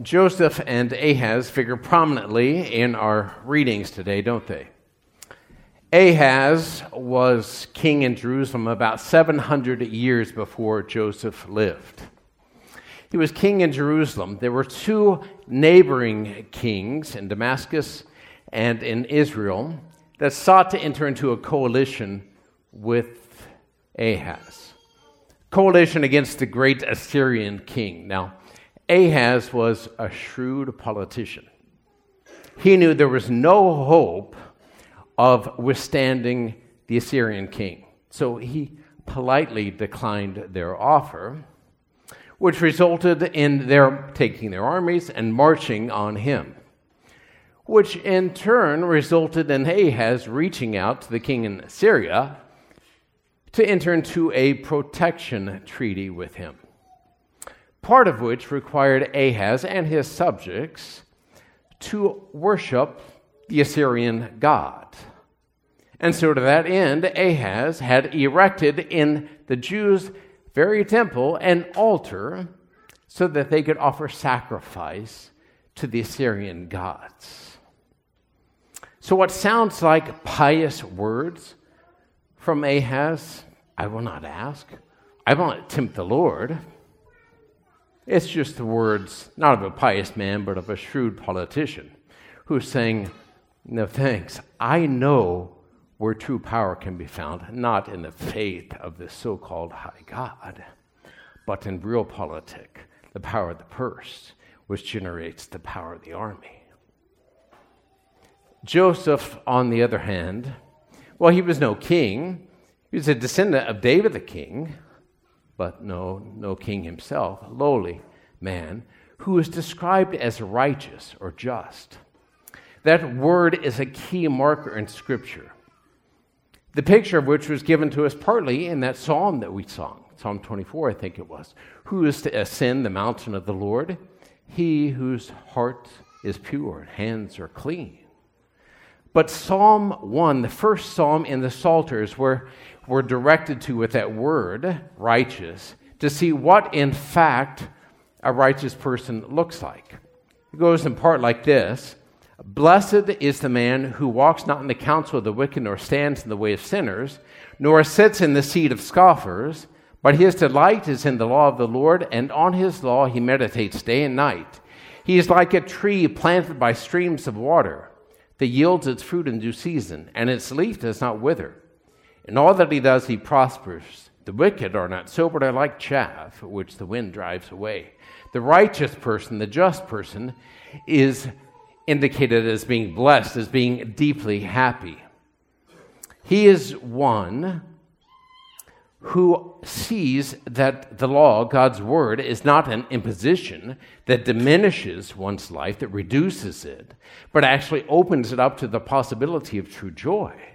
Joseph and Ahaz figure prominently in our readings today, don't they? Ahaz was king in Jerusalem about 700 years before Joseph lived. He was king in Jerusalem. There were two neighboring kings in Damascus and in Israel that sought to enter into a coalition with Ahaz. Coalition against the great Assyrian king. Now, Ahaz was a shrewd politician. He knew there was no hope of withstanding the Assyrian king. So he politely declined their offer, which resulted in their taking their armies and marching on him, which in turn resulted in Ahaz reaching out to the king in Syria to enter into a protection treaty with him part of which required Ahaz and his subjects to worship the Assyrian god. And so, to that end, Ahaz had erected in the Jews' very temple an altar so that they could offer sacrifice to the Assyrian gods. So, what sounds like pious words from Ahaz, I will not ask. I will not tempt the Lord. It's just the words, not of a pious man, but of a shrewd politician who's saying, No thanks. I know where true power can be found, not in the faith of the so called high God, but in realpolitik, the power of the purse, which generates the power of the army. Joseph, on the other hand, well, he was no king. He was a descendant of David the king, but no, no king himself, lowly man, who is described as righteous or just. That word is a key marker in Scripture. The picture of which was given to us partly in that psalm that we sung, Psalm 24, I think it was. Who is to ascend the mountain of the Lord? He whose heart is pure and hands are clean. But Psalm 1, the first psalm in the Psalters, where we're directed to with that word, righteous, to see what in fact a righteous person looks like. It goes in part like this Blessed is the man who walks not in the counsel of the wicked, nor stands in the way of sinners, nor sits in the seat of scoffers, but his delight is in the law of the Lord, and on his law he meditates day and night. He is like a tree planted by streams of water that yields its fruit in due season, and its leaf does not wither. In all that he does, he prospers. The wicked are not so, but are like chaff, which the wind drives away. The righteous person, the just person, is indicated as being blessed, as being deeply happy. He is one who sees that the law, God's word, is not an imposition that diminishes one's life, that reduces it, but actually opens it up to the possibility of true joy.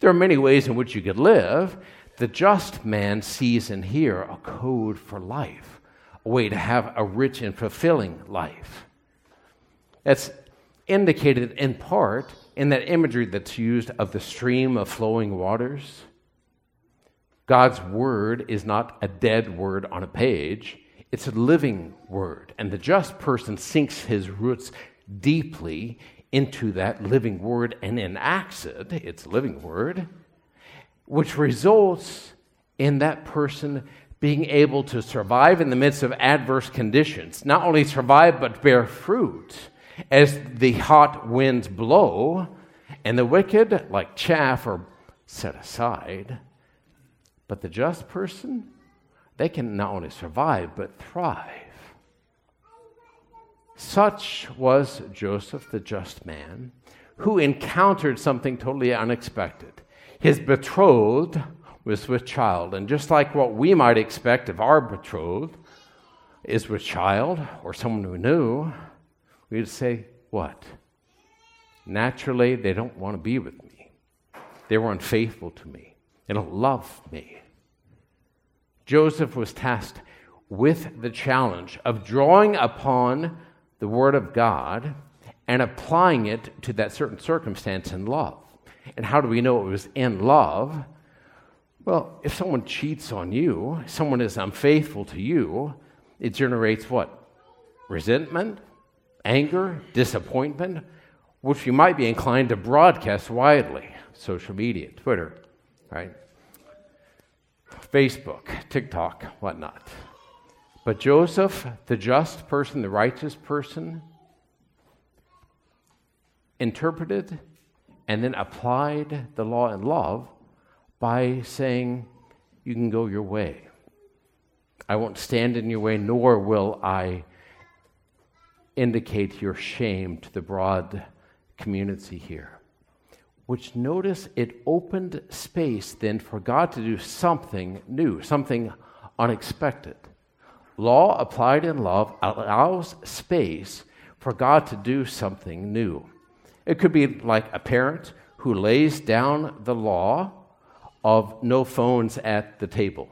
There are many ways in which you could live. The just man sees in here a code for life, a way to have a rich and fulfilling life. That's indicated in part in that imagery that's used of the stream of flowing waters. God's word is not a dead word on a page, it's a living word. And the just person sinks his roots deeply into that living word and enacts it, its living word, which results in that person being able to survive in the midst of adverse conditions. Not only survive, but bear fruit as the hot winds blow, and the wicked, like chaff, are set aside. But the just person, they can not only survive, but thrive. Such was Joseph, the just man, who encountered something totally unexpected. His betrothed was with child. And just like what we might expect of our betrothed is with child or someone we knew, we'd say, What? Naturally, they don't want to be with me. They were unfaithful to me. They don't love me. Joseph was tasked with the challenge of drawing upon the Word of God and applying it to that certain circumstance in love. And how do we know it was in love? Well, if someone cheats on you, someone is unfaithful to you, it generates what? Resentment, anger, disappointment, which you might be inclined to broadcast widely. Social media, Twitter, right? Facebook, TikTok, whatnot. But Joseph, the just person, the righteous person, interpreted and then applied the law in love by saying, You can go your way. I won't stand in your way, nor will I indicate your shame to the broad community here. Which notice it opened space then for God to do something new, something unexpected. Law applied in love allows space for God to do something new. It could be like a parent who lays down the law of no phones at the table.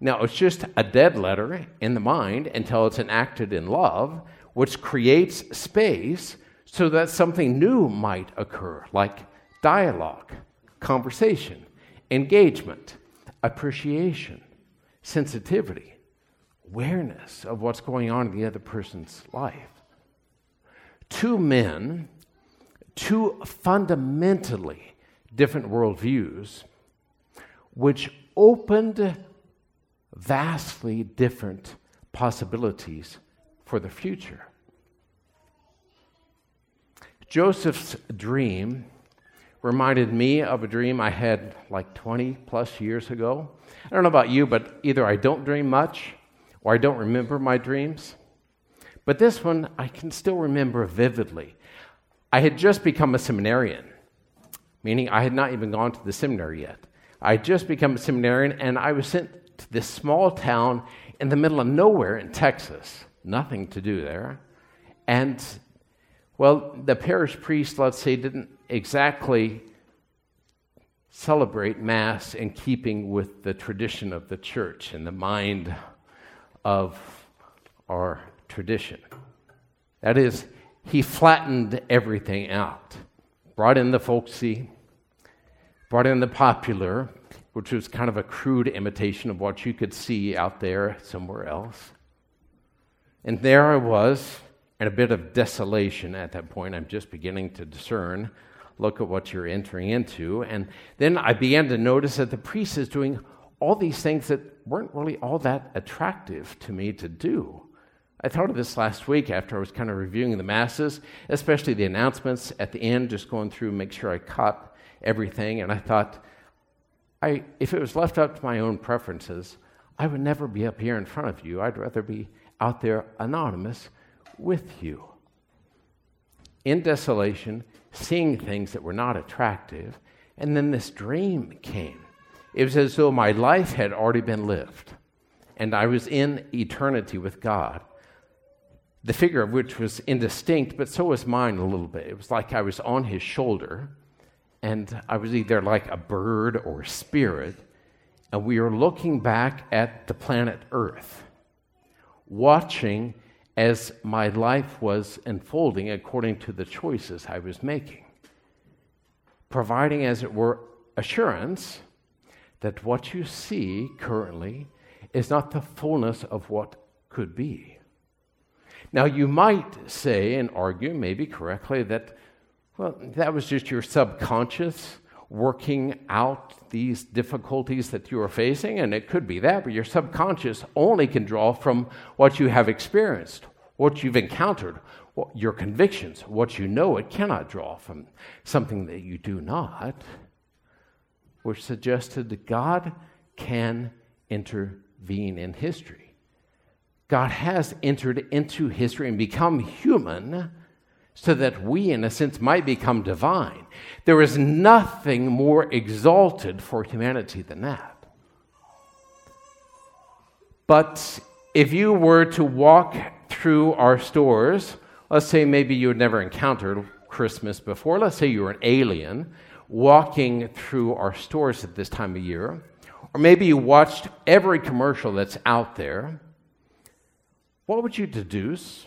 Now, it's just a dead letter in the mind until it's enacted in love, which creates space so that something new might occur, like dialogue, conversation, engagement, appreciation, sensitivity, awareness of what's going on in the other person's life. Two men, two fundamentally different worldviews, which opened vastly different possibilities for the future. Joseph's dream reminded me of a dream I had like 20 plus years ago. I don't know about you, but either I don't dream much or I don't remember my dreams. But this one I can still remember vividly. I had just become a seminarian, meaning I had not even gone to the seminary yet. I had just become a seminarian, and I was sent to this small town in the middle of nowhere in Texas. Nothing to do there. And, well, the parish priest, let's say, didn't exactly celebrate Mass in keeping with the tradition of the church and the mind of our tradition. That is, he flattened everything out, brought in the folksy, brought in the popular, which was kind of a crude imitation of what you could see out there somewhere else. And there I was, in a bit of desolation at that point. I'm just beginning to discern. Look at what you're entering into. And then I began to notice that the priest is doing all these things that weren't really all that attractive to me to do. I thought of this last week after I was kind of reviewing the masses, especially the announcements at the end, just going through, make sure I caught everything. And I thought, I, if it was left up to my own preferences, I would never be up here in front of you. I'd rather be out there anonymous with you. In desolation, seeing things that were not attractive, and then this dream came. It was as though my life had already been lived, and I was in eternity with God, the figure of which was indistinct, but so was mine a little bit. It was like I was on his shoulder and I was either like a bird or a spirit, and we were looking back at the planet Earth, watching as my life was unfolding according to the choices I was making, providing, as it were, assurance that what you see currently is not the fullness of what could be. Now, you might say and argue, maybe correctly, that well, that was just your subconscious working out these difficulties that you are facing, and it could be that, but your subconscious only can draw from what you have experienced, what you've encountered, what, your convictions, what you know. It cannot draw from something that you do not, which suggested that God can intervene in history. God has entered into history and become human so that we, in a sense, might become divine. There is nothing more exalted for humanity than that. But if you were to walk through our stores, let's say maybe you had never encountered Christmas before, let's say you were an alien walking through our stores at this time of year, or maybe you watched every commercial that's out there, what would you deduce?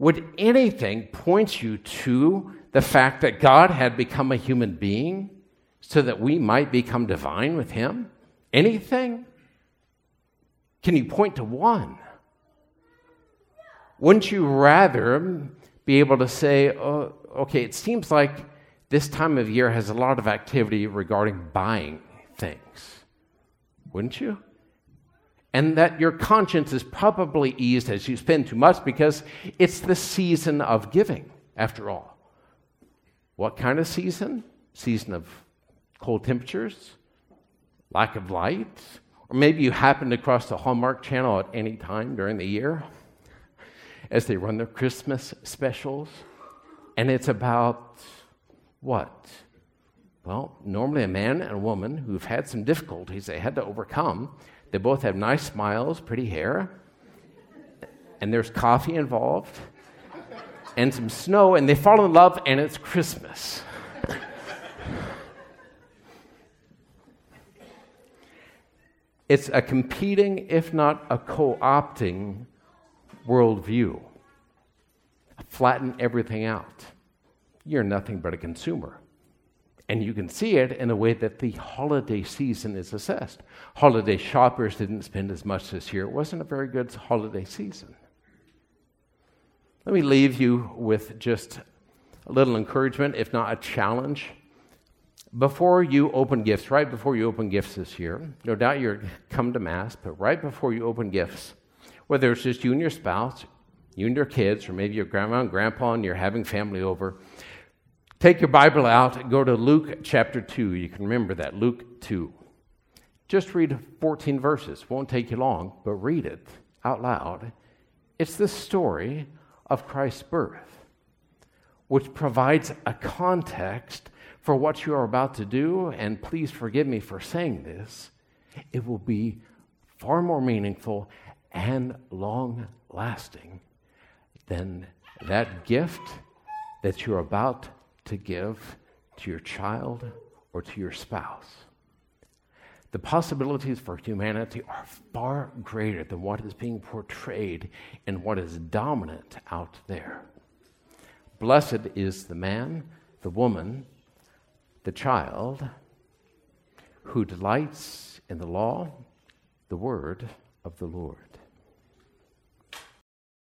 Would anything point you to the fact that God had become a human being so that we might become divine with Him? Anything? Can you point to one? Wouldn't you rather be able to say, oh, okay, it seems like this time of year has a lot of activity regarding buying things? Wouldn't you? And that your conscience is probably eased as you spend too much because it's the season of giving, after all. What kind of season? Season of cold temperatures, lack of light, or maybe you happen to cross the Hallmark channel at any time during the year as they run their Christmas specials. And it's about what? Well, normally a man and a woman who've had some difficulties they had to overcome. They both have nice smiles, pretty hair, and there's coffee involved, and some snow, and they fall in love, and it's Christmas. It's a competing, if not a co opting, worldview. Flatten everything out. You're nothing but a consumer. And you can see it in a way that the holiday season is assessed. Holiday shoppers didn't spend as much this year. It wasn't a very good holiday season. Let me leave you with just a little encouragement, if not a challenge before you open gifts, right before you open gifts this year, no doubt you're come to Mass, but right before you open gifts, whether it's just you and your spouse, you and your kids, or maybe your grandma and grandpa and you're having family over, take your Bible out, go to Luke chapter 2. You can remember that, Luke 2. Just read 14 verses. Won't take you long, but read it out loud. It's the story of Christ's birth, which provides a context for what you are about to do, and please forgive me for saying this, it will be far more meaningful and long lasting than that gift that you're about to give to your child or to your spouse. The possibilities for humanity are far greater than what is being portrayed and what is dominant out there. Blessed is the man, the woman, the child who delights in the law, the word of the Lord.